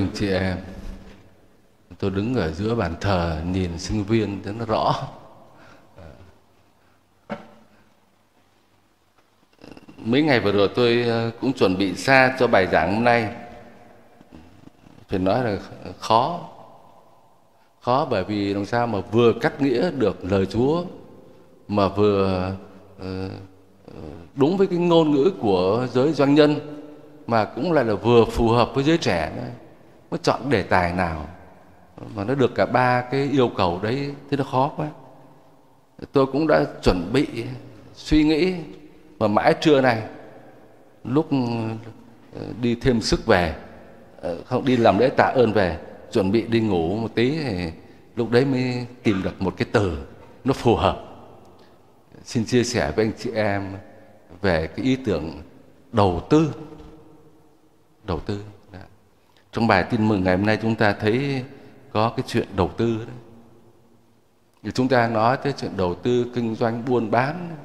anh chị em, tôi đứng ở giữa bàn thờ nhìn sinh viên cho nó rõ. Mấy ngày vừa rồi tôi ờ, cũng chuẩn bị xa cho bài giảng hôm nay. Phải nói là khó. Khó bởi vì làm sao mà vừa cắt nghĩa được lời Chúa, mà vừa ờ, đúng với cái ngôn ngữ của giới doanh nhân, mà cũng lại là vừa phù hợp với giới trẻ đấy nó chọn đề tài nào mà nó được cả ba cái yêu cầu đấy thì nó khó quá. Tôi cũng đã chuẩn bị, suy nghĩ, mà mãi trưa này lúc ờ, đi thêm sức về ờ, không, đi làm lễ tạ ơn về, chuẩn bị đi ngủ một tí thì lúc đấy mới tìm được một cái từ nó phù hợp xin chia sẻ với anh chị em về cái ý tưởng đầu tư đầu tư trong bài tin mừng ngày hôm nay chúng ta thấy có cái chuyện đầu tư đấy thì chúng ta nói tới chuyện đầu tư kinh doanh buôn bán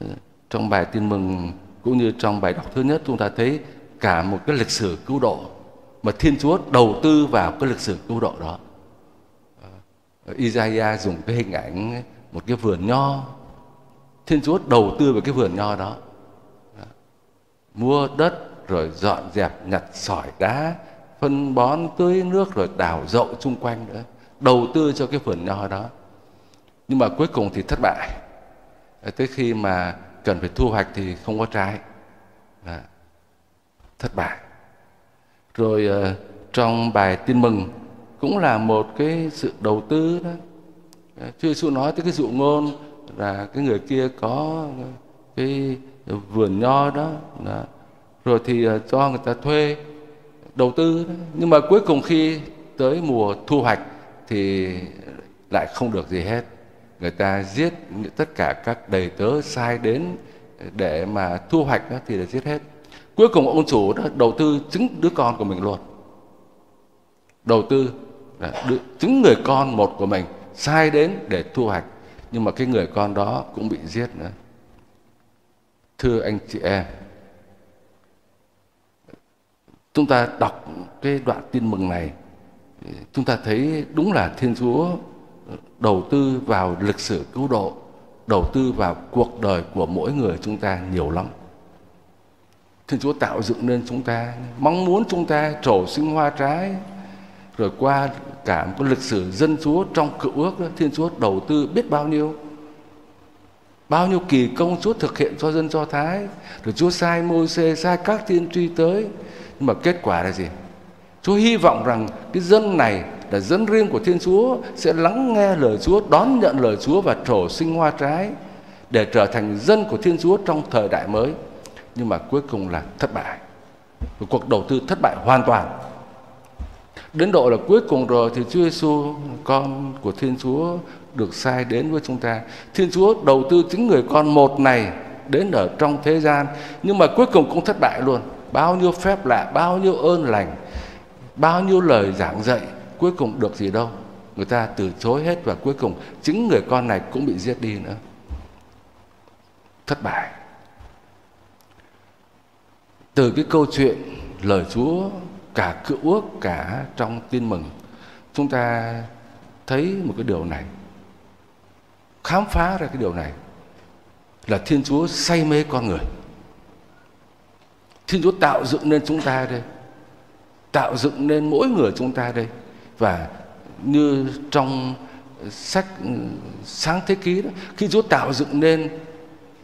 ờ, trong bài tin mừng cũng như trong bài đọc thứ nhất chúng ta thấy cả một cái lịch sử cứu độ mà Thiên Chúa đầu tư vào cái lịch sử cứu độ đó. Ờ, Isaiah dùng cái hình ảnh một cái vườn nho. Thiên Chúa đầu tư vào cái vườn nho đó. Ờ, mua đất rồi dọn dẹp nhặt sỏi đá, phân bón tưới nước rồi đào rộng chung quanh nữa. Đầu tư cho cái vườn nho đó. Nhưng mà cuối cùng thì thất bại. Tới khi mà cần phải thu hoạch thì không có trái à, thất bại rồi uh, trong bài tin mừng cũng là một cái sự đầu tư đó ờ, Chúa Giêsu nói tới cái dụ ngôn là cái người kia có cái vườn nho đó, đó. rồi thì uh, cho người ta thuê đầu tư. Nhưng mà cuối cùng khi tới mùa thu hoạch thì lại không được gì hết. Người ta giết tất cả các đầy tớ sai đến để mà thu hoạch đó thì là giết hết. Cuối cùng ông chủ đó đầu tư chính đứa con của mình luôn. Đầu tư đứa, chính người con một của mình sai đến để thu hoạch. Nhưng mà cái người con đó cũng bị giết nữa. Thưa anh chị em chúng ta đọc cái đoạn tin mừng này chúng ta thấy đúng là thiên chúa đầu tư vào lịch sử cứu độ đầu tư vào cuộc đời của mỗi người chúng ta nhiều lắm. Thiên chúa tạo dựng nên chúng ta mong muốn chúng ta trổ sinh hoa trái rồi qua cả một cái lịch sử dân chúa trong cựu ước đó, thiên chúa đầu tư biết bao nhiêu bao nhiêu kỳ công chúa thực hiện cho dân do thái rồi chúa sai môi xe sai các tiên tri tới nhưng mà kết quả là gì chúa hy vọng rằng cái dân này là dân riêng của Thiên Chúa sẽ lắng nghe lời Chúa, đón nhận lời Chúa và trổ sinh hoa trái để trở thành dân của Thiên Chúa trong thời đại mới. Nhưng mà cuối cùng là thất bại. Một cuộc đầu tư thất bại hoàn toàn. Đến độ là cuối cùng rồi thì Chúa Giêsu con của Thiên Chúa được sai đến với chúng ta. Thiên Chúa đầu tư chính người con một này đến ở trong thế gian nhưng mà cuối cùng cũng thất bại luôn. Bao nhiêu phép lạ, bao nhiêu ơn lành, bao nhiêu lời giảng dạy cuối cùng được gì đâu. Người ta từ chối hết và cuối cùng chính người con này cũng bị giết đi nữa. Thất bại. Từ cái câu chuyện lời Chúa cả cựu ước cả trong tin mừng chúng ta thấy một cái điều này. Khám phá ra cái điều này là Thiên Chúa say mê con người. Thiên Chúa tạo dựng nên chúng ta đây. Tạo dựng nên mỗi người chúng ta đây. Và như trong sách ừ, sáng thế ký đó, khi Chúa tạo dựng nên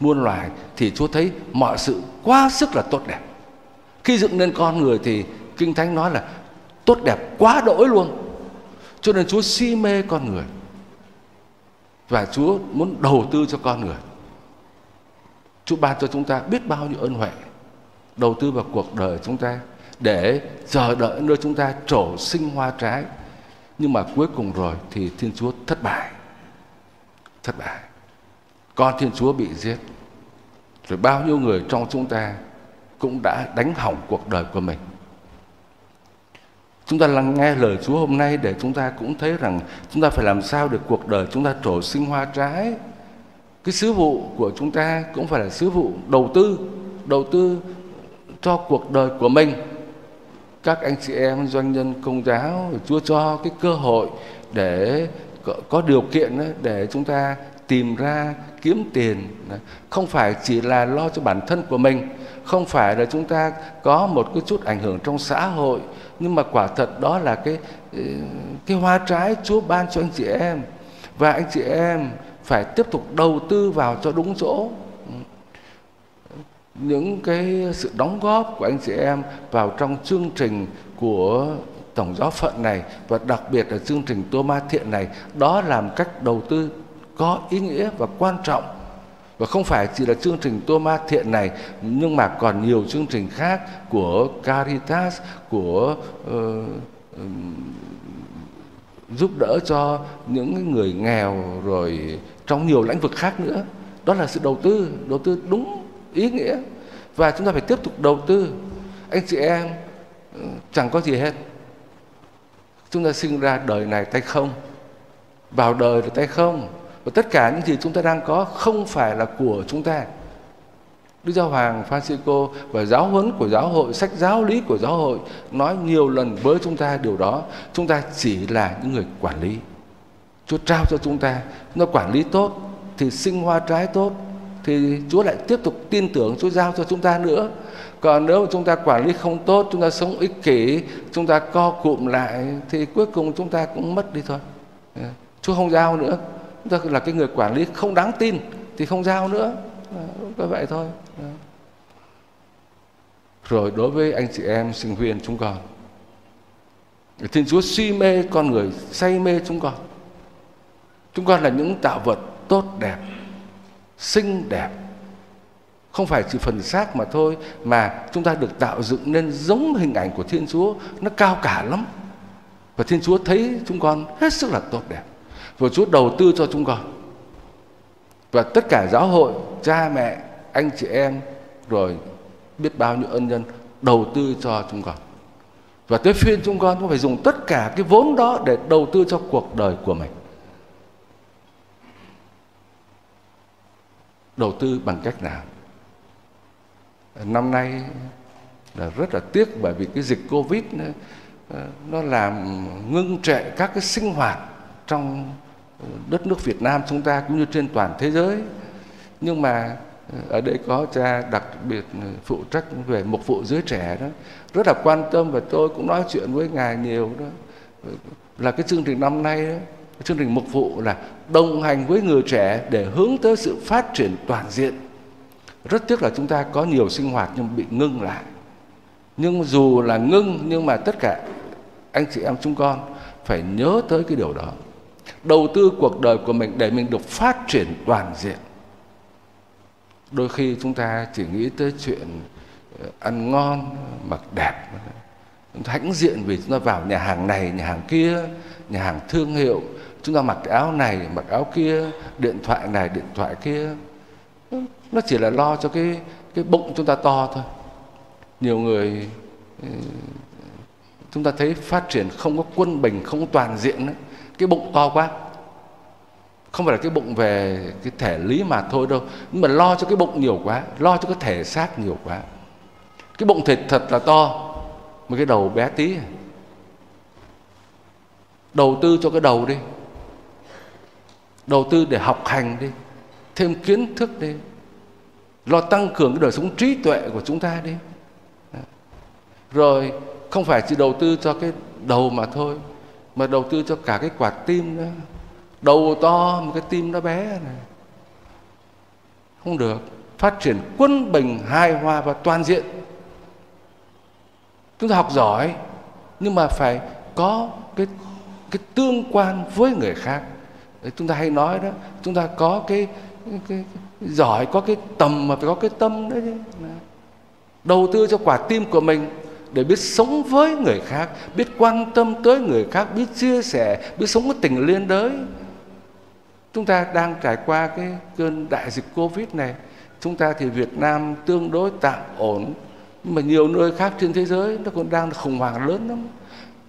muôn loài thì Chúa thấy mọi sự quá sức là tốt đẹp. Khi dựng nên con người thì kinh thánh nói là tốt đẹp quá đỗi luôn. Cho nên Chúa si mê con người. Và Chúa muốn đầu tư cho con người. Chúa ban cho chúng ta biết bao nhiêu ơn huệ đầu tư vào cuộc đời chúng ta để chờ đợi nơi chúng ta trổ sinh hoa trái nhưng mà cuối cùng rồi thì Thiên Chúa thất bại. Thất bại. Con Thiên Chúa bị giết. Rồi bao nhiêu người trong chúng ta cũng đã đánh hỏng cuộc đời của mình. Chúng ta lắng nghe lời Chúa hôm nay để chúng ta cũng thấy rằng chúng ta phải làm sao để cuộc đời chúng ta trổ sinh hoa trái. Cái sứ vụ của chúng ta cũng phải là sứ vụ đầu tư, đầu tư cho cuộc đời của mình. Các anh chị em doanh nhân công giáo Chúa cho cái cơ hội để có, điều kiện để chúng ta tìm ra kiếm tiền. Không phải chỉ là lo cho bản thân của mình không phải là chúng ta có một cái chút ảnh hưởng trong xã hội nhưng mà quả thật đó là cái ừ, cái hoa trái Chúa ban cho anh chị em. Và anh chị em phải tiếp tục đầu tư vào cho đúng chỗ những cái sự đóng góp của anh chị em vào trong chương trình của tổng giáo phận này và đặc biệt là chương trình tô ma thiện này đó làm cách đầu tư có ý nghĩa và quan trọng. Và không phải chỉ là chương trình tô ma thiện này nhưng mà còn nhiều chương trình khác của Caritas của uh, giúp đỡ cho những người nghèo rồi trong nhiều lĩnh vực khác nữa. Đó là sự đầu tư đầu tư đúng ý nghĩa. Và chúng ta phải tiếp tục đầu tư. Anh chị em ừ, chẳng có gì hết. Chúng ta sinh ra đời này tay không vào đời là tay không. Và tất cả những gì chúng ta đang có không phải là của chúng ta. Đức Giáo Hoàng Francisco và giáo huấn của giáo hội, sách giáo lý của giáo hội nói nhiều lần với chúng ta điều đó. Chúng ta chỉ là những người quản lý. Chúa trao cho chúng ta, nó quản lý tốt thì sinh hoa trái tốt thì Chúa lại tiếp tục tin tưởng Chúa giao cho chúng ta nữa. Còn nếu mà chúng ta quản lý không tốt, chúng ta sống ích kỷ, chúng ta co cụm lại thì cuối cùng chúng ta cũng mất đi thôi. Chúa không giao nữa. Chúng ta là cái người quản lý không đáng tin thì không giao nữa. Có vậy thôi. Rồi đối với anh chị em sinh viên chúng con Thiên Chúa suy mê con người Say mê chúng con Chúng con là những tạo vật tốt đẹp Xinh đẹp. Không phải chỉ phần xác mà thôi Mà chúng ta được tạo dựng nên giống hình ảnh của Thiên Chúa Nó cao cả lắm. Và Thiên Chúa thấy chúng con hết sức là tốt đẹp. Và Chúa đầu tư cho chúng con. Và tất cả giáo hội, cha mẹ, anh chị em Rồi biết bao nhiêu ân nhân đầu tư cho chúng con. Và tới phiên chúng con cũng phải dùng tất cả cái vốn đó để đầu tư cho cuộc đời của mình. Đầu tư bằng cách nào? Năm nay là rất là tiếc bởi vì cái dịch covid nó, ờ, nó làm ngưng trệ các cái sinh hoạt trong ờ, đất nước Việt Nam chúng ta cũng như trên toàn thế giới. Nhưng mà ờ, ở đây có cha đặc biệt phụ trách về mục vụ giới trẻ đó rất là quan tâm và tôi cũng nói chuyện với ngài nhiều đó. Là cái chương trình năm nay đó, chương trình mục vụ là đồng hành với người trẻ để hướng tới sự phát triển toàn diện. Rất tiếc là chúng ta có nhiều sinh hoạt nhưng bị ngưng lại. Nhưng dù là ngưng, nhưng mà tất cả anh chị em chúng con phải nhớ tới cái điều đó. Đầu tư cuộc đời của mình để mình được phát triển toàn diện. Đôi khi chúng ta chỉ nghĩ tới chuyện ờ, ăn ngon ờ, mặc đẹp hãnh diện vì chúng ta vào nhà hàng này, nhà hàng kia, nhà hàng thương hiệu. Chúng ta mặc áo này, mặc áo kia, điện thoại này, điện thoại kia. Nó chỉ là lo cho cái cái bụng chúng ta to thôi. Nhiều người ừ, chúng ta thấy phát triển không có quân bình, không có toàn diện đấy. cái bụng to quá. Không phải là cái bụng về cái thể lý mà thôi đâu. Nhưng mà lo cho cái bụng nhiều quá, lo cho cái thể xác nhiều quá. Cái bụng thịt thật là to mấy cái đầu bé tí. Đầu tư cho cái đầu đi. Đầu tư để học hành đi. Thêm kiến thức đi. Lo tăng cường cái đời sống trí tuệ của chúng ta đi. Rồi, không phải chỉ đầu tư cho cái đầu mà thôi, mà đầu tư cho cả cái quả tim nữa. Đầu to mà cái tim nó bé này. Không được. Phát triển quân bình hài hòa và toàn diện chúng ta học giỏi nhưng mà phải có cái cái tương quan với người khác chúng ta hay nói đó chúng ta có cái, cái, cái, cái giỏi có cái tầm mà phải có cái tâm đấy chứ đầu tư cho quả tim của mình để biết sống với người khác biết quan tâm tới người khác biết chia sẻ biết sống với tình liên đới Chúng ta đang trải qua cái cơn đại dịch Covid này. Chúng ta thì Việt Nam tương đối tạm ổn. Mà nhiều nơi khác trên thế giới, nó còn đang khủng hoảng lớn lắm.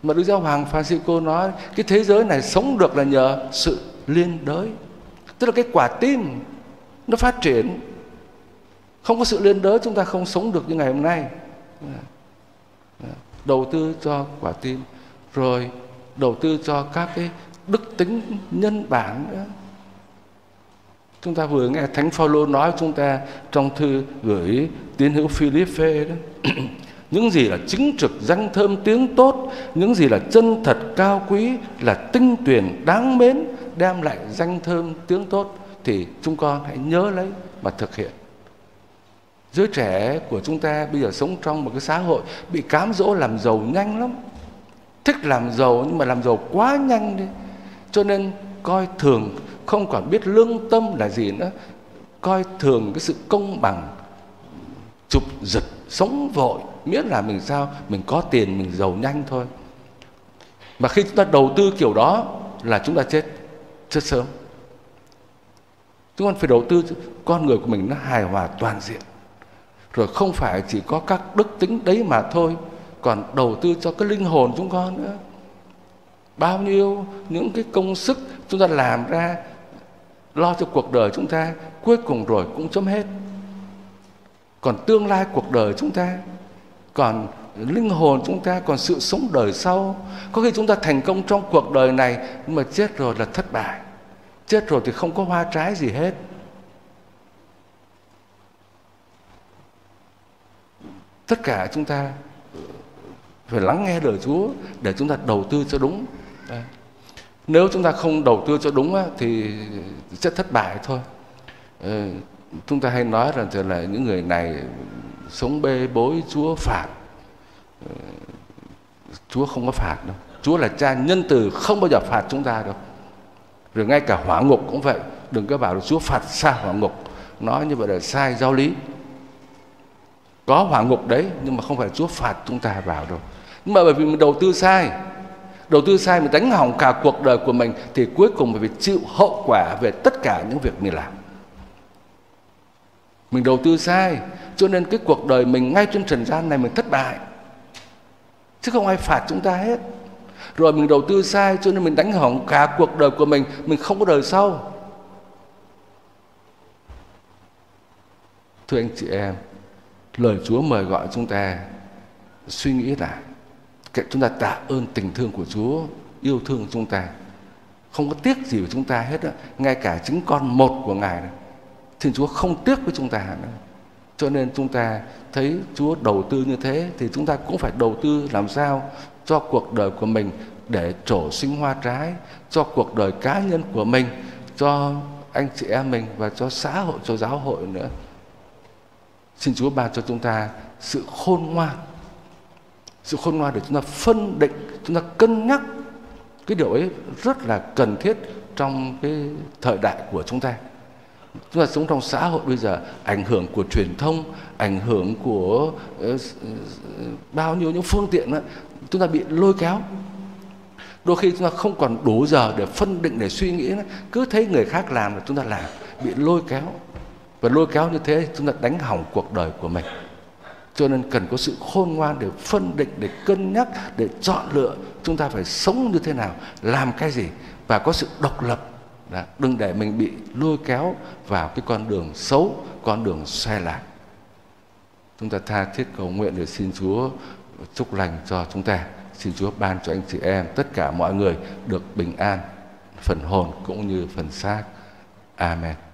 Mà Đức Giáo Hoàng Francisco nói, cái thế giới này sống được là nhờ sự liên đới. Tức là cái quả tim nó phát triển. Không có sự liên đới, chúng ta không sống được như ngày hôm nay. đầu tư cho quả tim, rồi đầu tư cho các cái đức tính nhân bản nữa chúng ta vừa nghe thánh phaolô nói chúng ta trong thư gửi tín hữu Philippe đó. Những gì là chính trực danh thơm, tiếng tốt, những gì là chân thật, cao quý, là tinh tuyển đáng mến, đem lại danh thơm, tiếng tốt, thì chúng con hãy nhớ lấy mà thực hiện. Giới trẻ của chúng ta bây giờ sống trong một cái xã hội bị cám dỗ làm giàu nhanh lắm. Thích làm giàu nhưng mà làm giàu quá nhanh đi. Cho nên coi thường không còn biết lương tâm là gì nữa, coi thường cái sự công bằng, chụp giật, sống vội, miễn là mình sao, mình có tiền, mình giàu nhanh thôi. Mà khi chúng ta đầu tư kiểu đó là chúng ta chết chết sớm. Chúng ta phải đầu tư con người của mình nó hài hòa toàn diện. Rồi không phải chỉ có các đức tính đấy mà thôi, còn đầu tư cho cái linh hồn chúng con nữa. Bao nhiêu, những cái công sức chúng ta làm ra lo cho cuộc đời chúng ta, cuối cùng rồi cũng chấm hết. Còn tương lai cuộc đời chúng ta, còn linh hồn chúng ta, còn sự sống đời sau, có khi chúng ta thành công trong cuộc đời này nhưng mà chết rồi là thất bại. Chết rồi thì không có hoa trái gì hết. Tất cả chúng ta phải lắng nghe lời Chúa để chúng ta đầu tư cho đúng. Đấy nếu chúng ta không đầu tư cho đúng thì sẽ thất bại thôi. Ờ, chúng ta hay nói rằng là, những người này sống bê bối Chúa phạt. Ờ, Chúa không có phạt đâu. Chúa là cha nhân từ không bao giờ phạt chúng ta đâu. Rồi ngay cả hỏa ngục cũng vậy. Đừng có bảo là Chúa phạt xa hỏa ngục. Nói như vậy là sai giáo lý. Có hỏa ngục đấy nhưng mà không phải Chúa phạt chúng ta vào đâu. Nhưng mà bởi vì mình đầu tư sai đầu tư sai mình đánh hỏng cả cuộc đời của mình thì cuối cùng phải chịu hậu quả về tất cả những việc mình làm. Mình đầu tư sai, cho nên cái cuộc đời mình ngay trên trần gian này mình thất bại. Chứ không ai phạt chúng ta hết. Rồi mình đầu tư sai, cho nên mình đánh hỏng cả cuộc đời của mình mình không có đời sau. Thưa anh chị em, lời Chúa mời gọi chúng ta suy nghĩ lại chúng ta tạ ơn tình thương của Chúa, yêu thương chúng ta. Không có tiếc gì với chúng ta hết á. Ngay cả chính con một của ngài này Thiên Chúa không tiếc với chúng ta nữa cho nên chúng ta thấy Chúa đầu tư như thế thì chúng ta cũng phải đầu tư làm sao cho cuộc đời của mình để trổ sinh hoa trái, cho cuộc đời cá nhân của mình, cho anh chị em mình và cho xã hội, cho giáo hội nữa. Xin Chúa ban cho chúng ta sự khôn ngoan sự khôn ngoan để chúng ta phân định chúng ta cân nhắc cái điều ấy rất là cần thiết trong cái thời đại của chúng ta. Chúng ta sống trong xã hội bây giờ ảnh hưởng của truyền thông ảnh hưởng của uh, bao nhiêu những phương tiện đó, chúng ta bị lôi kéo. Đôi khi chúng ta không còn đủ giờ để phân định để suy nghĩ cứ thấy người khác làm là chúng ta làm bị lôi kéo. Và lôi kéo như thế chúng ta đánh hỏng cuộc đời của mình cho nên cần có sự khôn ngoan để phân định để cân nhắc để chọn lựa chúng ta phải sống như thế nào làm cái gì và có sự độc lập. Đã, đừng để mình bị lôi kéo vào cái con đường xấu con đường sai lạc. Chúng ta tha thiết cầu nguyện để xin Chúa chúc lành cho chúng ta. Xin Chúa ban cho anh chị em tất cả mọi người được bình an phần hồn cũng như phần xác. Amen.